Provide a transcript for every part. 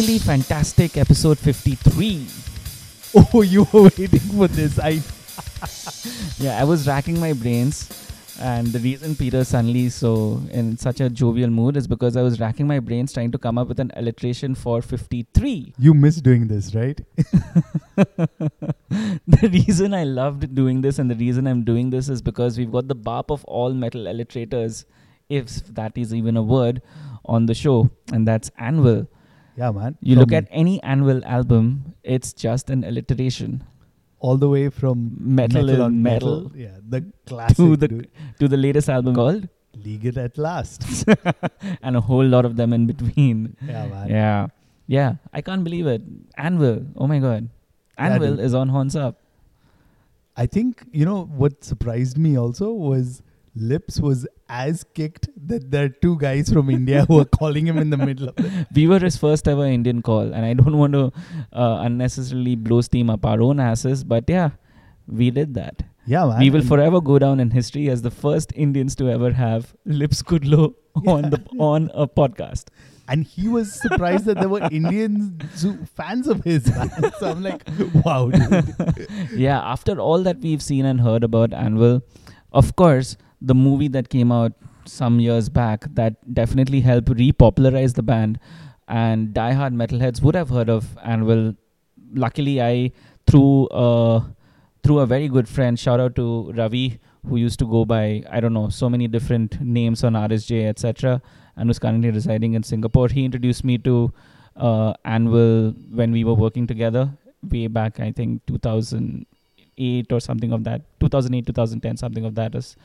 Finally, fantastic episode 53. Oh, you were waiting for this. I Yeah, I was racking my brains. And the reason Peter suddenly so in such a jovial mood is because I was racking my brains trying to come up with an alliteration for 53. you miss doing this, right? the reason I loved doing this and the reason I'm doing this is because we've got the BAP of all metal alliterators, if that is even a word, on the show, and that's Anvil. Yeah, man. You look at any Anvil album, it's just an alliteration all the way from Metal metal on metal metal. Yeah, the classic. to the dude. to the latest album called, Legal at last. and a whole lot of them in between. yeah, man. Yeah, yeah, I can't believe it. Anvil, oh my god, Anvil dude. is on Horns Up. I think you know what surprised me also was Lips was as kicked that there are two guys from India who are calling him in the middle of it. We were his first ever Indian call, and I don't want to uh, unnecessarily blow steam up our own asses, but yeah, we did that. Yeah, man. we will forever go down in history as the first Indians to ever have Lips Kudlow on the on a podcast. and he was surprised that there were Indians fans of his. So I'm like, wow, dude. yeah, after all that we've seen and heard about Anvil, of course, the movie that came out some years back that definitely helped repopularize the band, and diehard metalheads would have heard of Anvil. Luckily, I through uh, through a very good friend, shout out to Ravi, who used to go by I don't know so many different names on RSJ, etc., and who's currently residing in Singapore. He introduced me to uh, Anvil when we were working together way back. I think 2008 or something of that. 2008, 2010, something of that is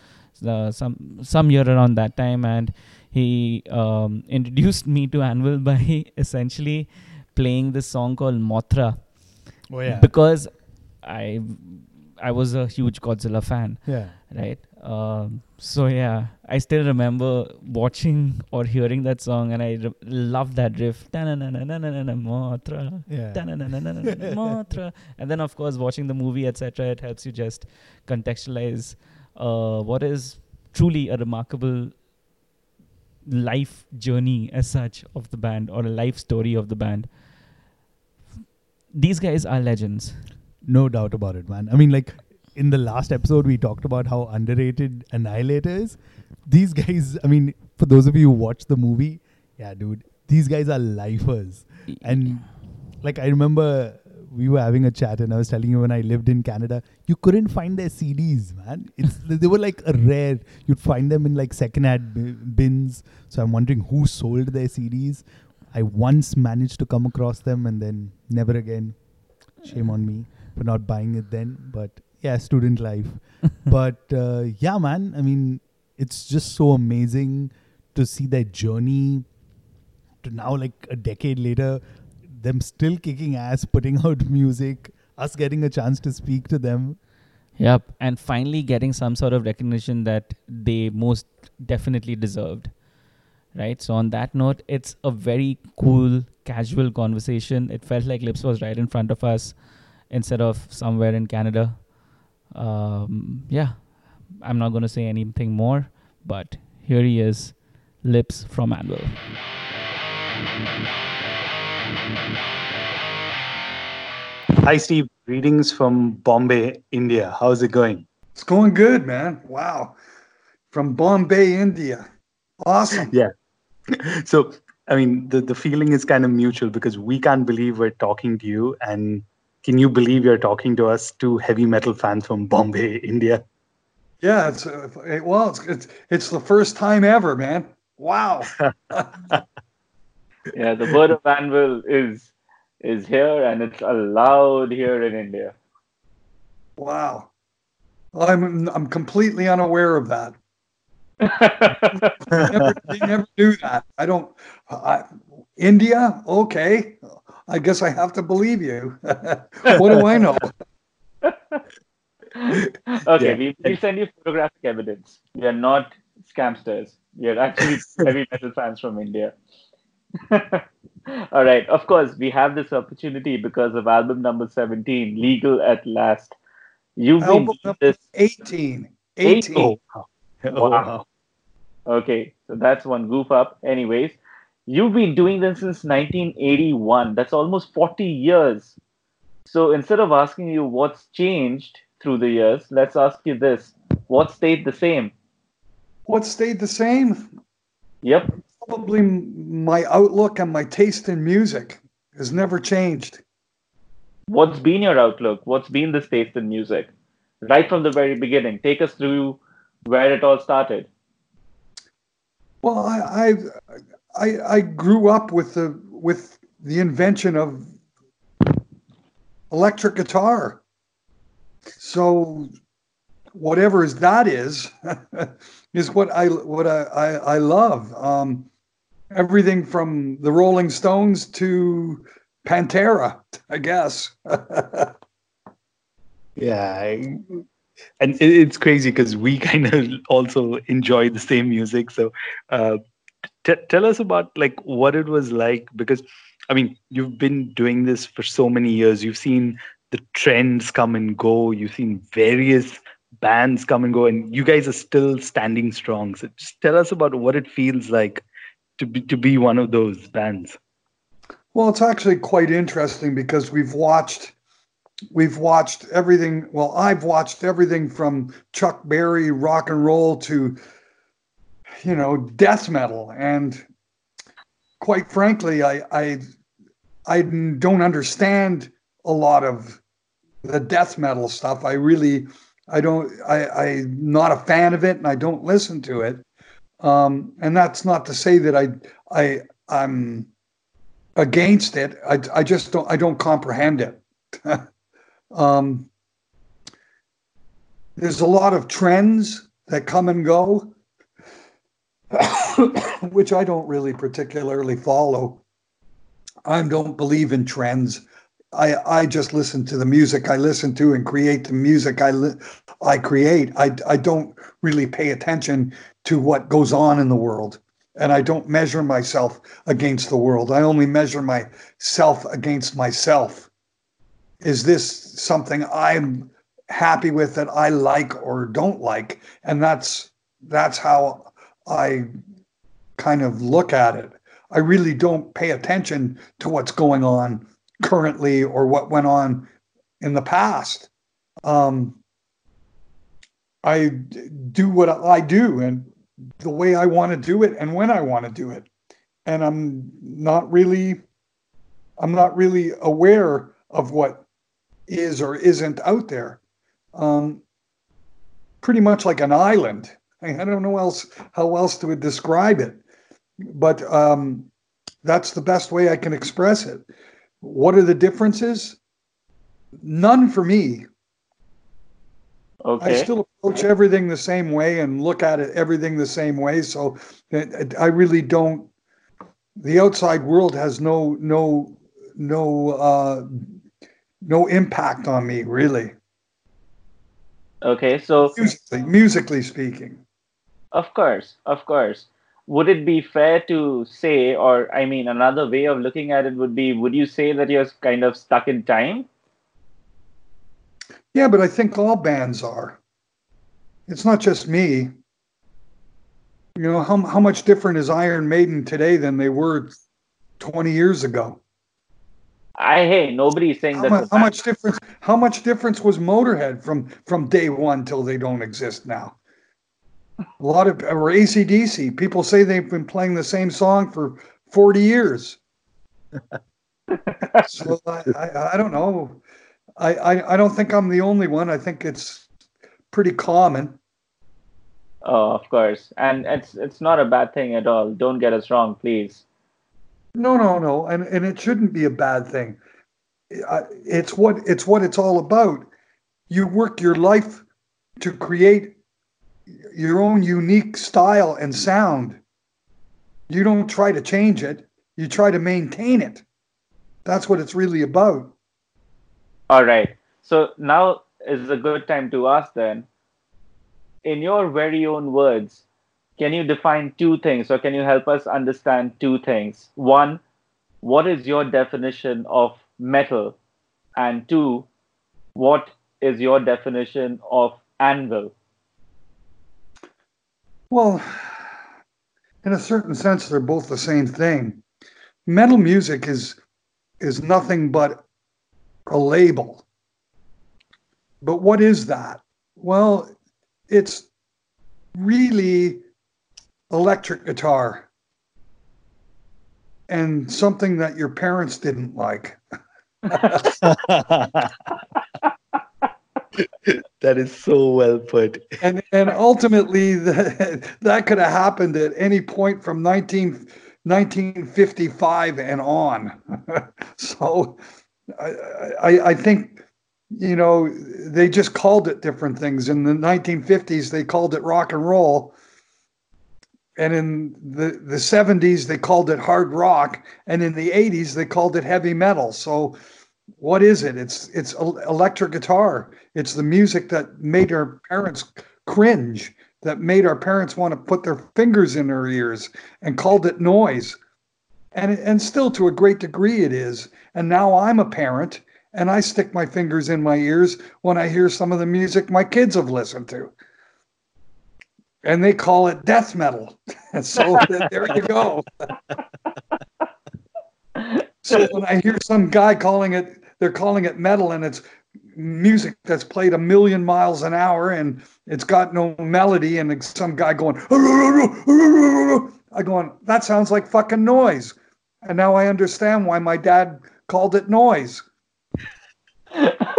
uh, some some year around that time, and he um, introduced me to Anvil by essentially playing this song called Mothra Oh yeah, because I I was a huge Godzilla fan, yeah. right? Um, so yeah, I still remember watching or hearing that song, and I re- loved that riff. Yeah. And then, of course, watching the movie, etc., it helps you just contextualize uh, what is truly a remarkable life journey, as such, of the band or a life story of the band. These guys are legends. No doubt about it, man. I mean, like in the last episode, we talked about how underrated Annihilator is. These guys, I mean, for those of you who watched the movie, yeah, dude, these guys are lifers. And like, I remember we were having a chat, and I was telling you when I lived in Canada, you couldn't find their CDs, man. It's they were like a rare. You'd find them in like secondhand bi- bins. So I'm wondering who sold their CDs. I once managed to come across them, and then never again. Shame on me for not buying it then. But yeah, student life. but uh, yeah, man. I mean, it's just so amazing to see their journey to now, like a decade later, them still kicking ass, putting out music, us getting a chance to speak to them. Yep, and finally getting some sort of recognition that they most definitely deserved. Right. So on that note, it's a very cool, casual conversation. It felt like Lips was right in front of us instead of somewhere in Canada. Um, yeah, I'm not going to say anything more, but here he is, Lips from Anvil. Hi, Steve. Greetings from Bombay, India. How's it going? It's going good, man. Wow. From Bombay, India. Awesome. Yeah. So, I mean, the, the feeling is kind of mutual because we can't believe we're talking to you. And can you believe you're talking to us, two heavy metal fans from Bombay, India? Yeah, it's uh, it- well, it's, it's it's the first time ever, man. Wow. yeah, the word of anvil is is here and it's allowed here in India. Wow. I'm I'm completely unaware of that. They never, they never do that. I don't. I, India, okay. I guess I have to believe you. what do I know? okay, Yeah. we, we send you photographic evidence. We are not scamsters. We are actually heavy metal fans from India. All right. Of course, we have this opportunity because of album number 17, Legal at Last. You've been Album doing number this. 18. Eight- 18. Oh, wow. Oh, wow. Okay, so that's one goof up. Anyways, You've been doing this since 1981. That's almost 40 years. So instead of asking you what's changed through the years, let's ask you this what stayed the same? What stayed the same? Yep. Probably my outlook and my taste in music has never changed. What's been your outlook? What's been this taste in music? Right from the very beginning. Take us through where it all started. Well, I I I, I grew up with the with the invention of electric guitar. So whatever is that is is what I what I I, I love. Um, everything from the Rolling Stones to Pantera, I guess. yeah, I, and it's crazy because we kind of also enjoy the same music. So, uh, t- tell us about like what it was like because, I mean, you've been doing this for so many years. You've seen the trends come and go. You've seen various bands come and go, and you guys are still standing strong. So, just tell us about what it feels like to be to be one of those bands. Well, it's actually quite interesting because we've watched we've watched everything. Well, I've watched everything from Chuck Berry rock and roll to you know death metal, and quite frankly, I I I don't understand a lot of the death metal stuff. I really I don't I I'm not a fan of it, and I don't listen to it. Um, and that's not to say that I I I'm against it. I I just don't I don't comprehend it. um, there's a lot of trends that come and go, which I don't really particularly follow. I don't believe in trends. I I just listen to the music I listen to and create the music I li- I create. I I don't really pay attention to what goes on in the world. And I don't measure myself against the world. I only measure myself against myself. Is this something I'm happy with that I like or don't like? And that's that's how I kind of look at it. I really don't pay attention to what's going on currently or what went on in the past. Um, I do what I do, and the way I want to do it and when I want to do it. And I'm not really I'm not really aware of what is or isn't out there. Um, pretty much like an island. I don't know else how else to describe it, but um, that's the best way I can express it. What are the differences? None for me. Okay. I still approach everything the same way and look at it everything the same way. So I really don't. The outside world has no no no uh, no impact on me really. Okay, so musically, musically speaking. Of course, of course. Would it be fair to say, or I mean, another way of looking at it would be, would you say that you're kind of stuck in time? Yeah, but I think all bands are. It's not just me. You know, how, how much different is Iron Maiden today than they were 20 years ago? I hey, nobody's saying How, that. mu- how much difference how much difference was Motorhead from from day one till they don't exist now? A lot of or ACDC, people say they've been playing the same song for 40 years. so I, I, I don't know. I, I, I don't think I'm the only one. I think it's pretty common. Oh, of course, and it's it's not a bad thing at all. Don't get us wrong, please. No, no, no, and and it shouldn't be a bad thing. It's what it's what it's all about. You work your life to create your own unique style and sound. You don't try to change it. You try to maintain it. That's what it's really about. All right. So now is a good time to ask then. In your very own words, can you define two things or can you help us understand two things? One, what is your definition of metal? And two, what is your definition of anvil? Well, in a certain sense, they're both the same thing. Metal music is is nothing but a label. But what is that? Well, it's really electric guitar and something that your parents didn't like. that is so well put. And and ultimately that, that could have happened at any point from 19, 1955 and on. so I, I, I think you know they just called it different things. In the 1950s they called it rock and roll. And in the, the 70s, they called it hard rock. And in the 80s, they called it heavy metal. So what is it? It's it's electric guitar. It's the music that made our parents cringe, that made our parents want to put their fingers in their ears and called it noise. And and still to a great degree it is. And now I'm a parent and I stick my fingers in my ears when I hear some of the music my kids have listened to. And they call it death metal. And so there you go. So when I hear some guy calling it, they're calling it metal, and it's music that's played a million miles an hour, and it's got no melody, and some guy going, I going, that sounds like fucking noise. And now I understand why my dad called it noise.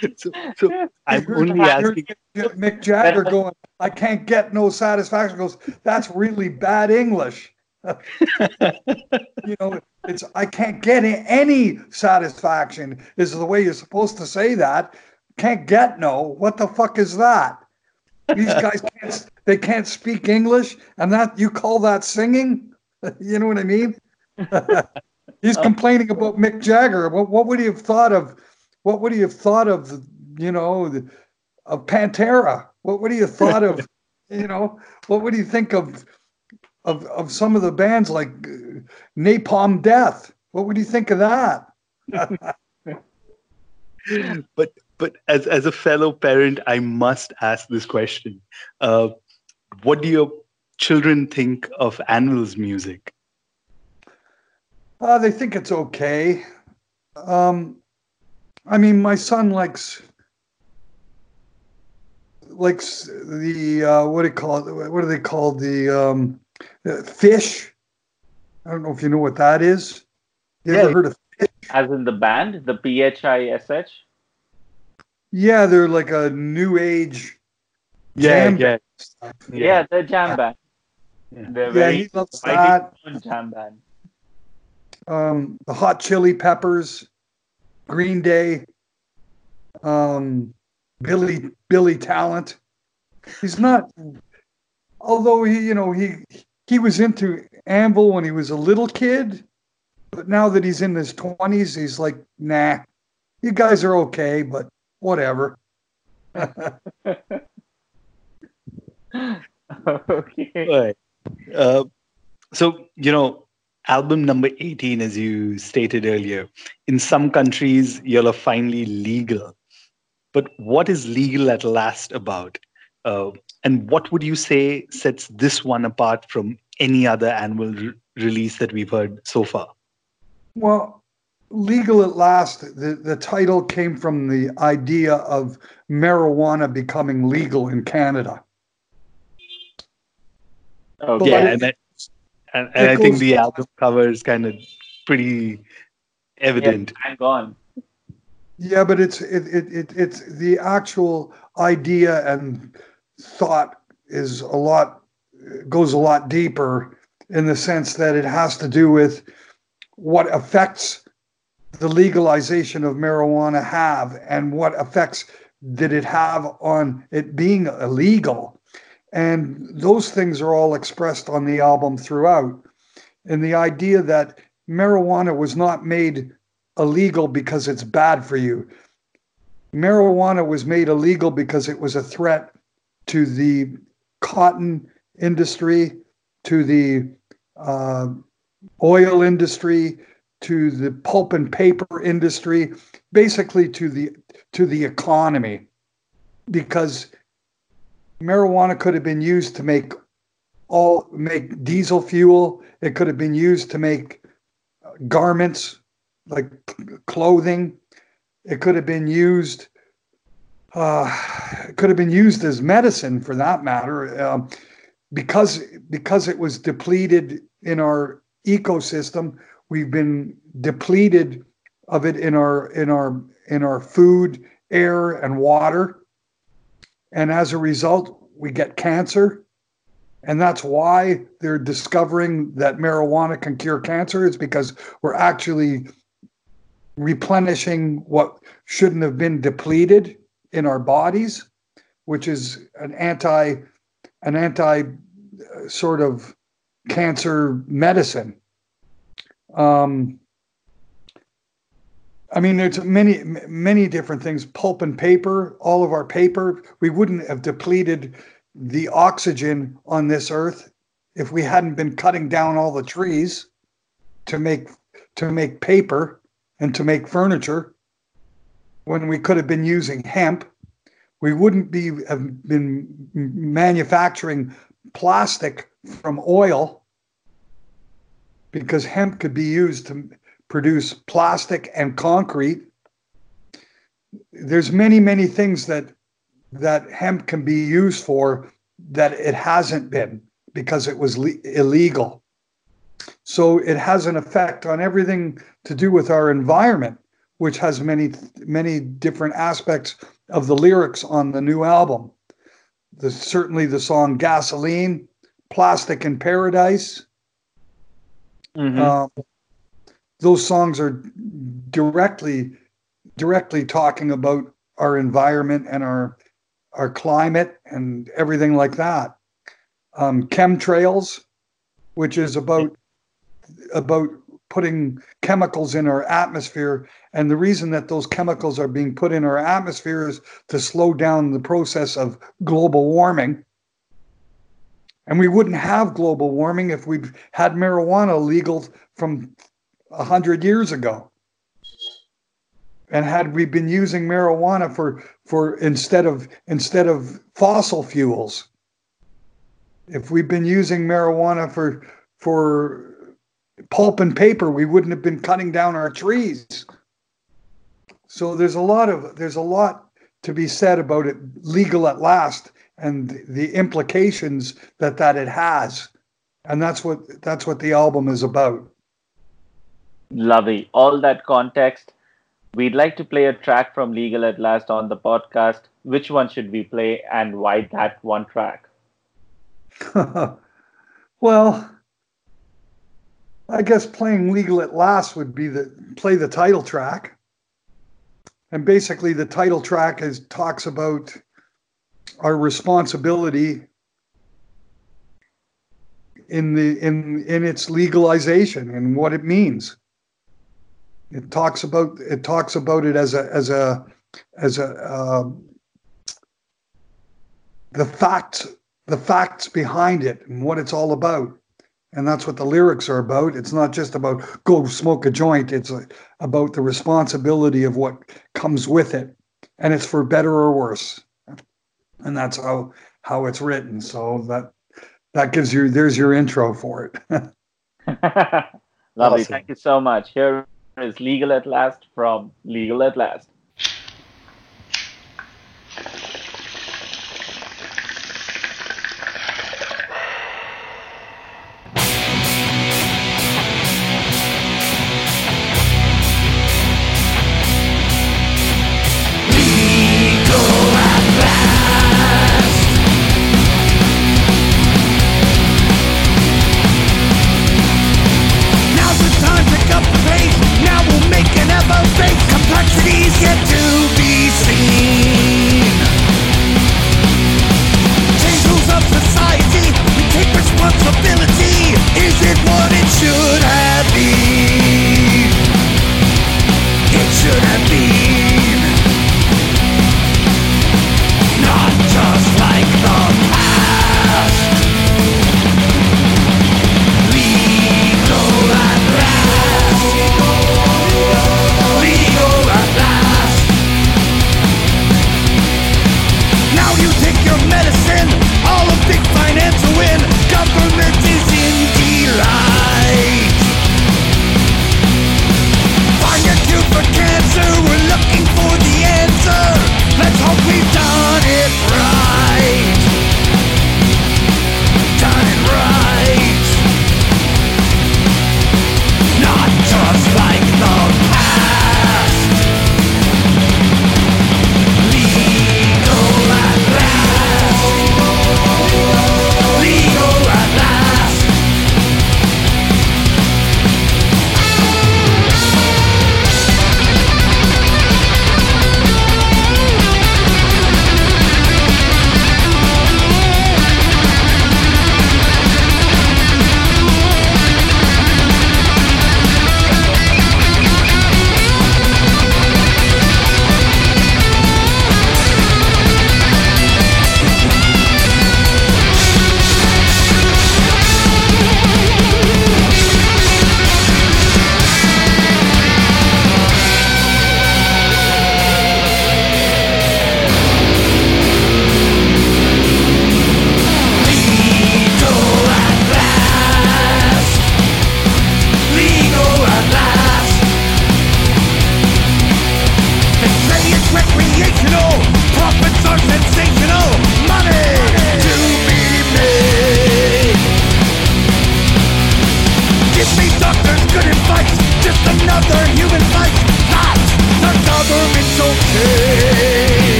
so, so I'm only asking. Mick Jagger going, I can't get no satisfaction. Goes, that's really bad English. you know, it's I can't get any satisfaction is the way you're supposed to say that. Can't get no. What the fuck is that? These guys can't they can't speak English and that you call that singing? you know what I mean? He's oh. complaining about Mick Jagger. What what would he have thought of what would you have thought of you know the, of Pantera? What would you have thought of you know what would you think of of of some of the bands like uh, Napalm Death. What would you think of that? but but as as a fellow parent, I must ask this question: uh, What do your children think of Anvil's music? Uh, they think it's okay. Um, I mean, my son likes likes the uh, what do you call it? What are they called? The um, uh, Phish. I don't know if you know what that is. You yeah, ever heard of Phish? As in the band, the P H I S H. Yeah, they're like a new age. Yeah, yeah. yeah, yeah, they're jam band. Yeah, they're yeah he loves that. Jam band. Um, the Hot Chili Peppers, Green Day, um, Billy Billy Talent. He's not although he, you know, he he was into Anvil when he was a little kid, but now that he's in his twenties, he's like, nah, you guys are okay, but whatever. okay. Right. Uh, so you know, album number eighteen, as you stated earlier, in some countries y'all are finally legal. But what is legal at last about? Uh, and what would you say sets this one apart from any other Anvil re- release that we've heard so far? Well, Legal at Last, the, the title came from the idea of marijuana becoming legal in Canada. Okay. Yeah, and, that, and, and I think the album cover is kind of pretty evident. Yeah, I'm gone. Yeah, but it's it, it, it it's the actual idea and thought is a lot goes a lot deeper in the sense that it has to do with what effects the legalization of marijuana have and what effects did it have on it being illegal and those things are all expressed on the album throughout. And the idea that marijuana was not made illegal because it's bad for you. Marijuana was made illegal because it was a threat to the cotton industry, to the uh, oil industry, to the pulp and paper industry, basically to the to the economy, because marijuana could have been used to make all make diesel fuel. It could have been used to make garments like clothing. It could have been used. Uh, it could have been used as medicine for that matter, um, because because it was depleted in our ecosystem. We've been depleted of it in our in our in our food, air, and water, and as a result, we get cancer. And that's why they're discovering that marijuana can cure cancer. Is because we're actually replenishing what shouldn't have been depleted in our bodies, which is an anti an anti uh, sort of cancer medicine. Um, I mean, there's many, many different things. Pulp and paper, all of our paper, we wouldn't have depleted the oxygen on this earth if we hadn't been cutting down all the trees to make to make paper and to make furniture when we could have been using hemp we wouldn't be have been manufacturing plastic from oil because hemp could be used to produce plastic and concrete there's many many things that that hemp can be used for that it hasn't been because it was le- illegal. So it has an effect on everything to do with our environment, which has many many different aspects of the lyrics on the new album. The, certainly the song "Gasoline," "Plastic in Paradise." Mm-hmm. Um, those songs are directly directly talking about our environment and our our climate and everything like that. Um, chemtrails, which is about about putting chemicals in our atmosphere, and the reason that those chemicals are being put in our atmosphere is to slow down the process of global warming. And we wouldn't have global warming if we had marijuana legal from a hundred years ago. And had we been using marijuana for for instead of instead of fossil fuels, if we've been using marijuana for for pulp and paper, we wouldn't have been cutting down our trees. So there's a lot of there's a lot to be said about it legal at last and the implications that that it has. And that's what that's what the album is about. Lovely. All that context We'd like to play a track from Legal at Last on the podcast. Which one should we play and why that one track? well, I guess playing Legal at Last would be the play the title track. And basically the title track is talks about our responsibility in the in in its legalization and what it means. It talks about it talks about it as a as a as a uh, the facts the facts behind it and what it's all about. And that's what the lyrics are about. It's not just about go smoke a joint. It's about the responsibility of what comes with it, and it's for better or worse. And that's how how it's written. So that that gives you there's your intro for it. Lovely. Awesome. Thank you so much. Here is Legal at Last from Legal at Last.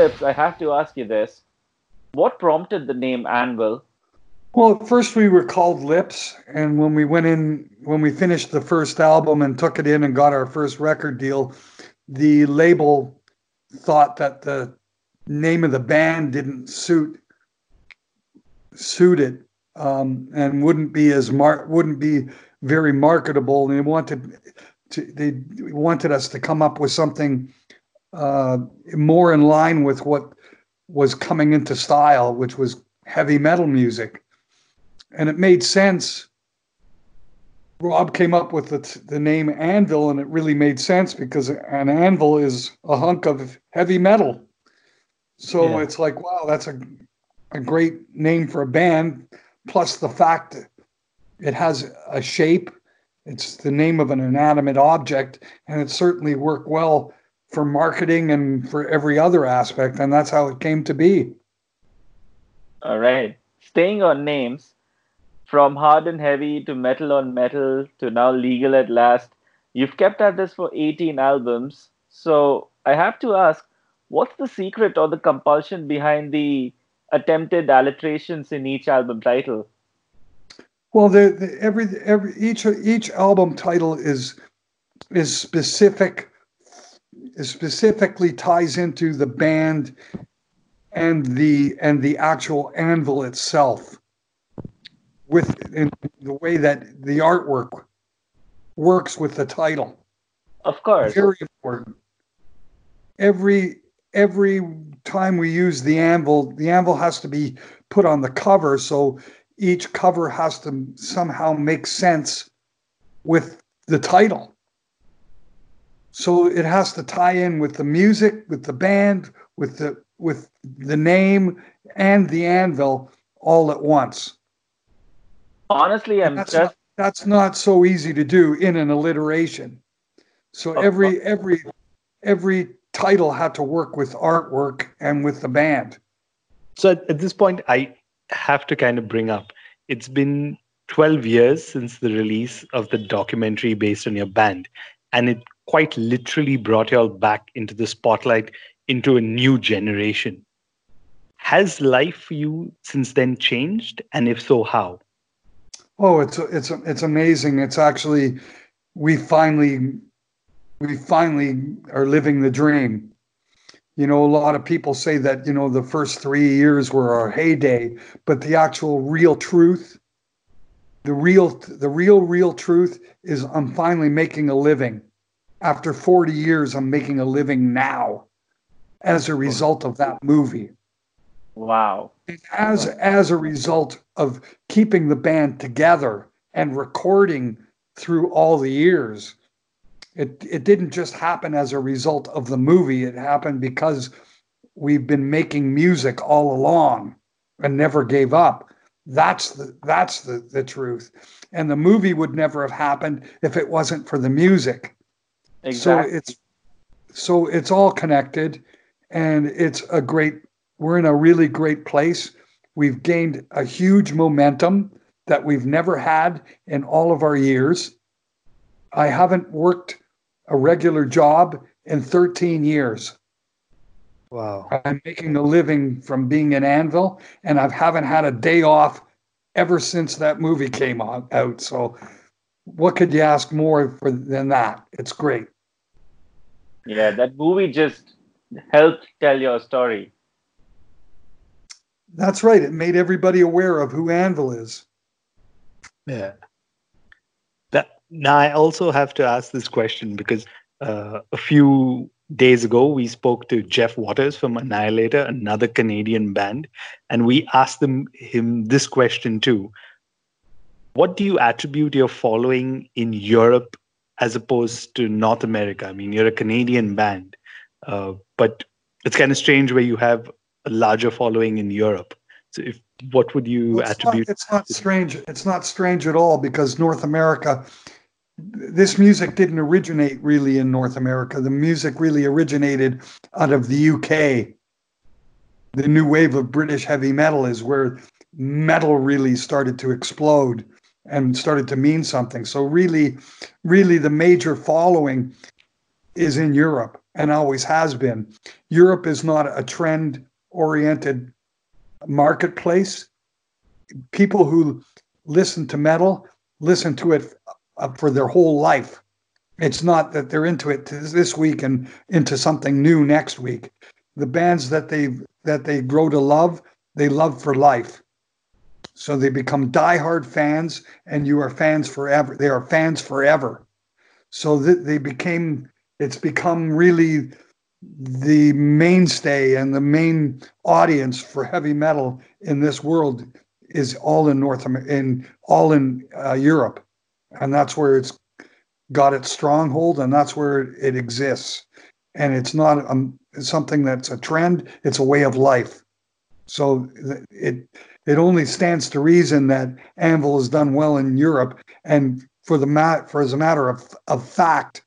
I have to ask you this. What prompted the name Anvil? Well, at first we were called Lips, and when we went in, when we finished the first album and took it in and got our first record deal, the label thought that the name of the band didn't suit suit it um, and wouldn't be as mar- wouldn't be very marketable. And they wanted to they wanted us to come up with something uh, more in line with what was coming into style, which was heavy metal music and it made sense. Rob came up with the, the name Anvil, and it really made sense because an anvil is a hunk of heavy metal. So yeah. it's like, wow, that's a, a great name for a band. Plus the fact it has a shape, it's the name of an inanimate object, and it certainly worked well for marketing and for every other aspect. And that's how it came to be. All right. Staying on names, from hard and heavy to metal on metal to now legal at last. You've kept at this for 18 albums. So I have to ask, what's the secret or the compulsion behind the attempted alliterations in each album title? Well, the, the, every every each each album title is is specific, specifically ties into the band and the and the actual anvil itself with in the way that the artwork works with the title. Of course. Very important. Every every time we use the anvil, the anvil has to be put on the cover, so each cover has to somehow make sense with the title. So it has to tie in with the music, with the band, with the with the name and the anvil all at once. Honestly, I'm that's just not, that's not so easy to do in an alliteration. So uh-huh. every every every title had to work with artwork and with the band. So at, at this point, I have to kind of bring up it's been 12 years since the release of the documentary based on your band, and it quite literally brought you all back into the spotlight into a new generation. Has life for you since then changed? And if so, how? Oh, it's it's it's amazing. It's actually we finally we finally are living the dream. You know, a lot of people say that you know the first three years were our heyday, but the actual real truth, the real the real real truth is I'm finally making a living. After 40 years, I'm making a living now as a result of that movie. Wow. As as a result of keeping the band together and recording through all the years, it it didn't just happen as a result of the movie. It happened because we've been making music all along and never gave up. That's the that's the, the truth. And the movie would never have happened if it wasn't for the music. Exactly. So it's so it's all connected and it's a great we're in a really great place. We've gained a huge momentum that we've never had in all of our years. I haven't worked a regular job in 13 years. Wow. I'm making a living from being an anvil, and I haven't had a day off ever since that movie came out. So, what could you ask more for than that? It's great. Yeah, that movie just helped tell your story. That's right. It made everybody aware of who Anvil is. Yeah. That now I also have to ask this question because uh, a few days ago we spoke to Jeff Waters from Annihilator, another Canadian band, and we asked them him this question too. What do you attribute your following in Europe as opposed to North America? I mean, you're a Canadian band, uh, but it's kind of strange where you have a larger following in Europe. So, if what would you well, it's attribute? Not, it's not strange. It's not strange at all because North America, this music didn't originate really in North America. The music really originated out of the UK. The new wave of British heavy metal is where metal really started to explode and started to mean something. So really, really, the major following is in Europe. and always has been. Europe is not a trend oriented marketplace. People who listen to metal listen to it uh, for their whole life. It's not that they're into it this week and into something new next week. The bands that they that they grow to love, they love for life. So they become diehard fans, and you are fans forever. They are fans forever. So they became, it's become really the mainstay and the main audience for heavy metal in this world is all in North America, in all in uh, Europe, and that's where it's got its stronghold, and that's where it exists. And it's not um, something that's a trend; it's a way of life. So it it only stands to reason that Anvil has done well in Europe, and for the mat for as a matter of of fact,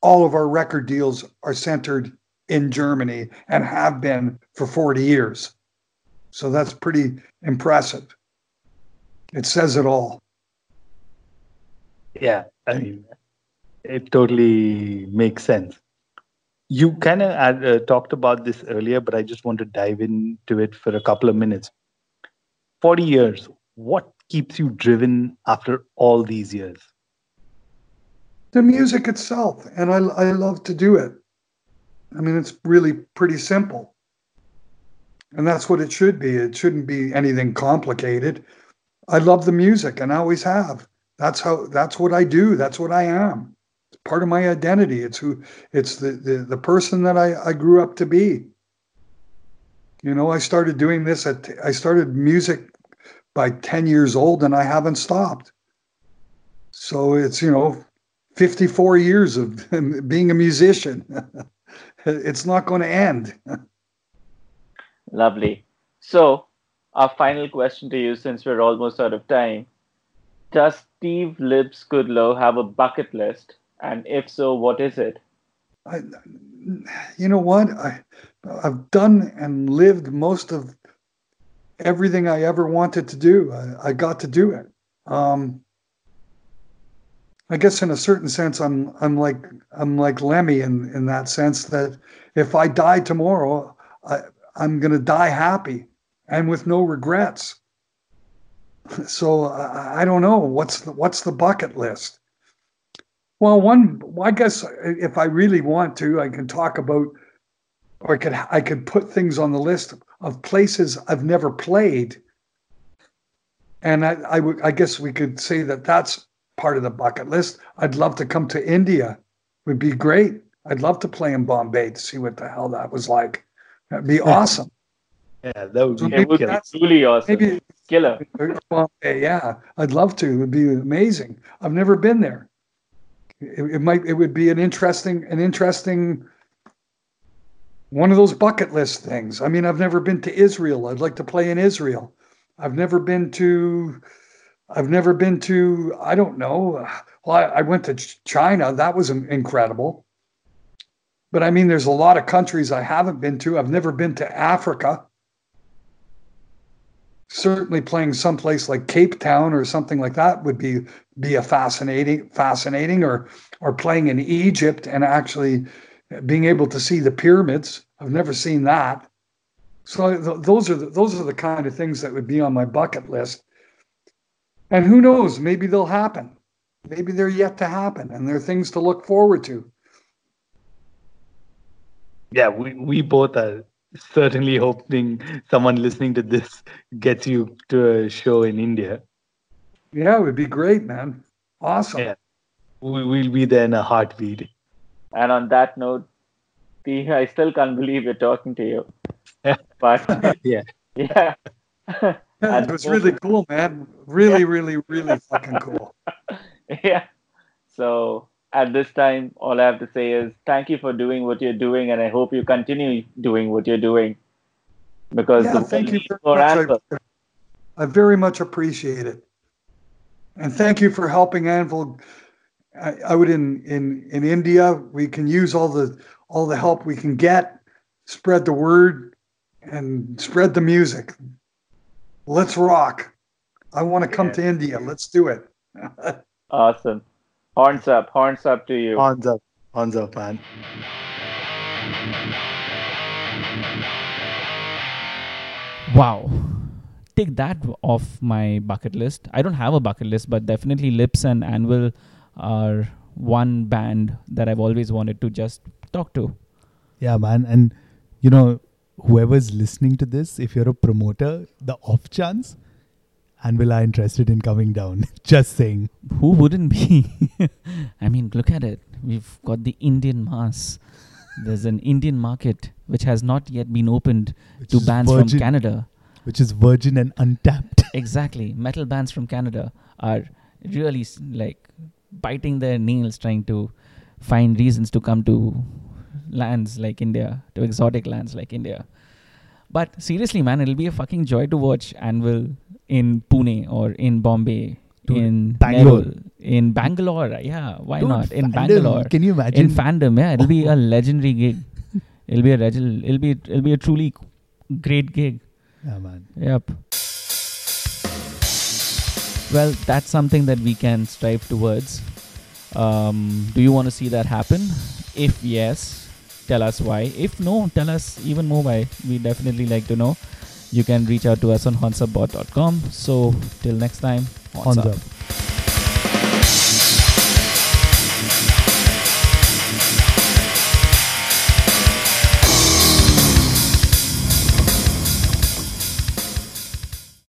all of our record deals are centered in Germany and have been for 40 years. So that's pretty impressive. It says it all. Yeah, I mean, it totally makes sense. You kind of uh, talked about this earlier, but I just want to dive into it for a couple of minutes. 40 years, what keeps you driven after all these years? The music itself, and I, I love to do it. I mean, it's really pretty simple. And that's what it should be. It shouldn't be anything complicated. I love the music and I always have. That's how that's what I do. That's what I am. It's part of my identity. It's who it's the the, the person that I, I grew up to be. You know, I started doing this at I started music by 10 years old and I haven't stopped. So it's, you know, 54 years of being a musician. it's not going to end. Lovely. So, our final question to you, since we're almost out of time Does Steve Lips Kudlow have a bucket list? And if so, what is it? I, you know what? I, I've done and lived most of everything I ever wanted to do. I, I got to do it. Um, I guess in a certain sense, I'm I'm like I'm like Lemmy in in that sense that if I die tomorrow, I, I'm to die happy and with no regrets. So I, I don't know what's the, what's the bucket list. Well, one I guess if I really want to, I can talk about, or I could I could put things on the list of places I've never played, and I I, w- I guess we could say that that's part of the bucket list. I'd love to come to India. Would be great. I'd love to play in Bombay to see what the hell that was like. That'd be awesome. Yeah, that would be it would be truly awesome. Maybe killer. Bombay, yeah, I'd love to. It would be amazing. I've never been there. It, it might. It would be an interesting, an interesting one of those bucket list things. I mean, I've never been to Israel. I'd like to play in Israel. I've never been to I've never been to, I don't know. Well, I, I went to China. That was incredible. But I mean, there's a lot of countries I haven't been to. I've never been to Africa. Certainly playing someplace like Cape Town or something like that would be be a fascinating fascinating or or playing in Egypt and actually being able to see the pyramids. I've never seen that. So th- those are the, those are the kind of things that would be on my bucket list. And who knows, maybe they'll happen. Maybe they're yet to happen and they're things to look forward to. Yeah, we, we both are certainly hoping someone listening to this gets you to a show in India. Yeah, it would be great, man. Awesome. Yeah. We, we'll be there in a heartbeat. And on that note, I still can't believe we're talking to you. But yeah. Yeah. Yeah, it was really cool, man. Really, yeah. really, really fucking cool. Yeah. So at this time, all I have to say is thank you for doing what you're doing, and I hope you continue doing what you're doing. Because yeah, thank you very much. I, I, very much appreciate it, and thank you for helping Anvil out in in in India. We can use all the all the help we can get, spread the word, and spread the music. Let's rock. I want to come yeah. to India. Let's do it. awesome. Horns up. Horns up to you. Horns up. Horns up, man. Wow. Take that off my bucket list. I don't have a bucket list, but definitely Lips and Anvil are one band that I've always wanted to just talk to. Yeah, man. And, you know, whoever's listening to this, if you're a promoter, the off chance, and will are interested in coming down. just saying. Who wouldn't be? I mean, look at it. We've got the Indian mass. There's an Indian market which has not yet been opened Which to bands virgin, from Canada. Which is virgin and untapped. exactly. Metal bands from Canada are really like biting their nails trying to find reasons to come to lands like India, to exotic lands like India. But seriously, man, it'll be a fucking joy to watch Anvil in Pune or in Bombay, Dude, in Bangalore. In Bangalore. Yeah, why Dude, not? In fandom, Bangalore, Can you imagine? in fandom. Yeah, it'll be a legendary gig. It'll be a reg- it'll be it'll be a truly great gig. yeah, man. Yep. Well, that's something that we can strive towards. Um, do you want to see that happen? If yes, tell us why. If no, tell us even more why. We definitely like to know. You can reach out to us on hornsuppod.com. So, till next time, Horns up.